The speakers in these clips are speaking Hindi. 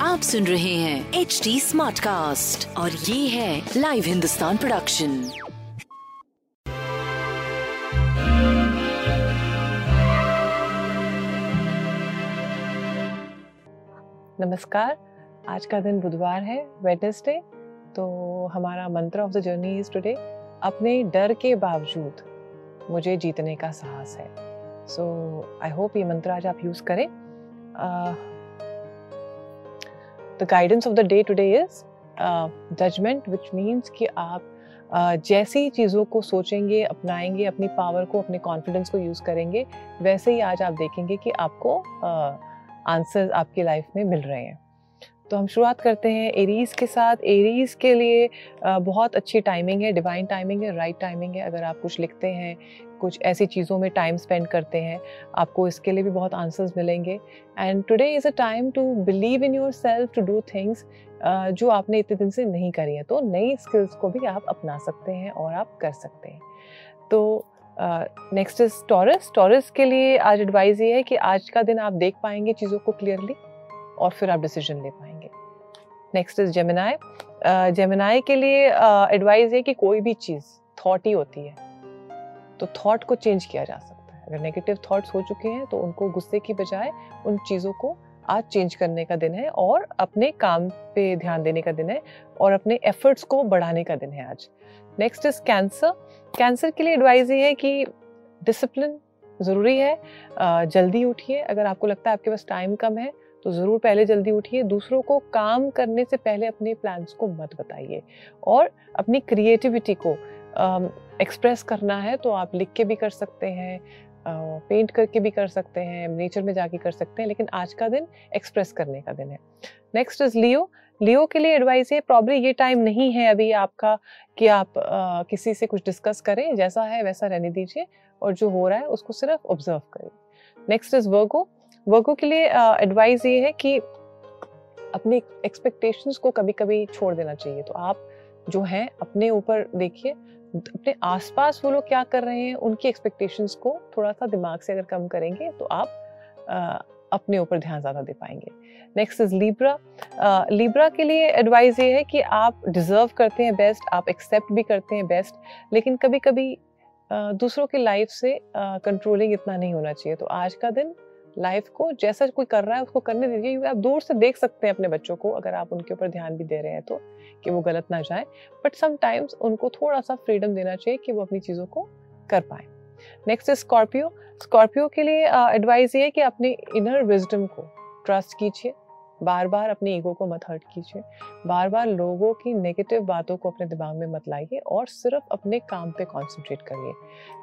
आप सुन रहे हैं एच डी स्मार्ट कास्ट और ये है लाइव हिंदुस्तान प्रोडक्शन नमस्कार। आज का दिन बुधवार है वेडनेसडे तो हमारा मंत्र of the journey is today अपने डर के बावजूद मुझे जीतने का साहस है। सो आई होप ये मंत्र आज आप यूज़ करें. The guidance of the day today is judgement which means कि आप uh, जैसी चीज़ों को सोचेंगे अपनाएँगे अपनी पावर को अपने कॉन्फिडेंस को यूज़ करेंगे वैसे ही आज आप देखेंगे कि आपको आंसर uh, आपकी लाइफ में मिल रहे हैं. तो हम शुरुआत करते हैं एरीज के साथ. एरीज के लिए बहुत अच्छी टाइमिंग है डिवाइन टाइमिंग है राइट टाइमिंग है. अगर आप कुछ लिखते हैं कुछ ऐसी चीज़ों में टाइम स्पेंड करते हैं। आपको इसके लिए भी बहुत आंसर्स मिलेंगे। And today is a time to believe in yourself to do things जो आपने इतने दिन से नहीं करी है। तो नई स्किल्स को भी आप अपना सकते हैं और आप कर सकते हैं। तो नेक्स्ट इज़ टॉरस टॉरस के लिए आज एडवाइस ये है कि आज का दिन आप देख पाएँगे चीज़ों को क्लियरली और फिर आप डिसीज़न ले पाएँगे। नेक्स्ट इज़ जेमिनाई जेमिनाई के लिए एडवाइस uh, है कि कोई भी चीज़ थॉट ही होती है। तो थॉट को चेंज किया जा सकता है। अगर नेगेटिव थॉट्स हो चुके हैं तो उनको गुस्से की बजाय उन चीज़ों को आज चेंज करने का दिन है और अपने काम पे ध्यान देने का दिन है और अपने एफर्ट्स को बढ़ाने का दिन है आज। नेक्स्ट इज़ कैंसर कैंसर के लिए एडवाइस ये है कि डिसिप्लिन ज़रूरी है। जल्दी उठिए। अगर आपको लगता है आपके पास टाइम कम है तो ज़रूर पहले जल्दी उठिए। दूसरों को काम करने से पहले अपने प्लान्स को मत बताइए और अपनी क्रिएटिविटी को एक्सप्रेस करना है तो आप लिख के भी कर सकते हैं पेंट करके भी कर सकते हैं नेचर में जाके कर सकते हैं लेकिन आज का दिन एक्सप्रेस करने का दिन है। नेक्स्ट इज़ लियो लियो के लिए एडवाइस है प्रॉब्लम ये टाइम नहीं है अभी आपका कि आप आ, किसी से कुछ डिस्कस करें जैसा है वैसा रहने दीजिए और जो हो रहा है उसको सिर्फ़ ऑब्ज़र्व करें। नेक्स्ट इज़ वर्गो वर्गो के लिए एडवाइस ये है कि अपनी एक्सपेक्टेशंस को कभी कभी छोड़ देना चाहिए। तो आप जो हैं अपने ऊपर देखिए अपने आसपास वो लोग क्या कर रहे हैं उनकी एक्सपेक्टेशंस को थोड़ा सा दिमाग से अगर कम करेंगे तो आप आ, अपने ऊपर ध्यान ज़्यादा दे पाएँगे। नेक्स्ट इज़ लीब्रा लीब्रा के लिए एडवाइस ये है कि आप डिज़र्व करते हैं बेस्ट आप एक्सेप्ट भी करते हैं बेस्ट लेकिन कभी कभी दूसरों की लाइफ से कंट्रोलिंग इतना नहीं होना चाहिए। तो आज का दिन लाइफ को, जैसा कोई कर रहा है, उसको करने दीजिए, क्योंकि आप दूर से देख सकते हैं अपने बच्चों को, अगर आप उनके ऊपर ध्यान भी दे रहे हैं तो कि वो गलत ना जाए। बट समटाइम्स उनको थोड़ा सा फ्रीडम देना चाहिए कि वो अपनी चीज़ों को कर पाए। नेक्स्ट इज़ स्कॉर्पियो स्कॉर्पियो के लिए एडवाइस ये है कि अपने इनर विजडम को ट्रस्ट कीजिए। बार बार अपने ईगो को मत हर्ट कीजिए। बार बार लोगों की नेगेटिव बातों को अपने दिमाग में मत लाइए और सिर्फ़ अपने काम पे कंसंट्रेट करिए।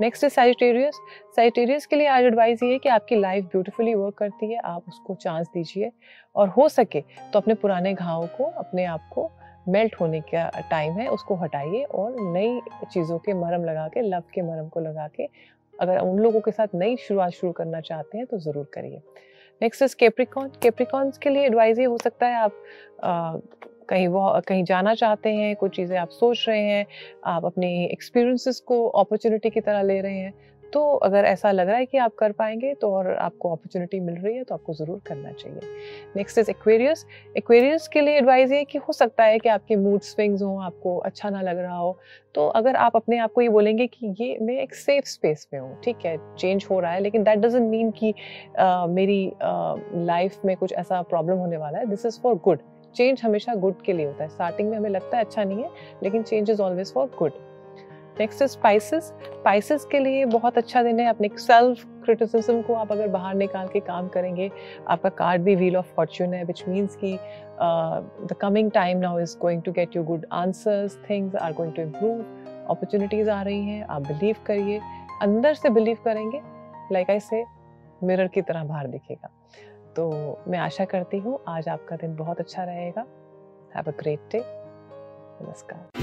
नेक्स्ट है सैजिटेरियस सैजिटेरियस के लिए आज एडवाइस ये है कि आपकी लाइफ ब्यूटीफुली वर्क करती है, आप उसको चांस दीजिए और हो सके तो अपने पुराने घाव को, अपने आप को मेल्ट होने का टाइम है, उसको हटाइए और नई चीज़ों के मरम लगा के लव के मरम को लगा के अगर उन लोगों के साथ नई शुरुआत शुरू करना चाहते हैं तो ज़रूर करिए। नेक्स्ट इज़ केप्रिकॉन केप्रिकॉन्स के लिए एडवाइज ये हो सकता है आप आ, कहीं वो कहीं जाना चाहते हैं कुछ चीज़ें आप सोच रहे हैं आप अपने एक्सपीरियंसेस को अपॉर्चुनिटी की तरह ले रहे हैं तो अगर ऐसा लग रहा है कि आप कर पाएँगे तो और आपको अपॉर्चुनिटी मिल रही है तो आपको ज़रूर करना चाहिए। नेक्स्ट इज़ एक्वेरियस एक्वेरियस के लिए एडवाइस ये कि हो सकता है कि आपके मूड स्विंग्स हों, आपको अच्छा ना लग रहा हो। तो अगर आप अपने आप को ये बोलेंगे कि ये मैं एक सेफ़ स्पेस में हूँ, ठीक है चेंज हो रहा है, लेकिन दैट डजेंट मीन कि मेरी लाइफ में कुछ ऐसा प्रॉब्लम होने वाला है। This is for good change हमेशा गुड के लिए होता है। स्टार्टिंग में हमें लगता है अच्छा नहीं है, लेकिन change is always for good next is spices spices के लिए बहुत अच्छा दिन है। अपने सेल्फ क्रिटिसिज्म को आप अगर बाहर निकाल के काम करेंगे, आपका कार्ड भी व्हील ऑफ़ फॉर्च्यून है विच मीन्स की the coming time now is going to get you good answers things are going to improve opportunities आ रही हैं। आप बिलीव करिए। अंदर से बिलीव करेंगे। लाइक आई से मिरर की तरह बाहर दिखेगा। तो मैं आशा करती हूँ आज आपका दिन बहुत अच्छा रहेगा। हैव अ ग्रेट डे नमस्कार।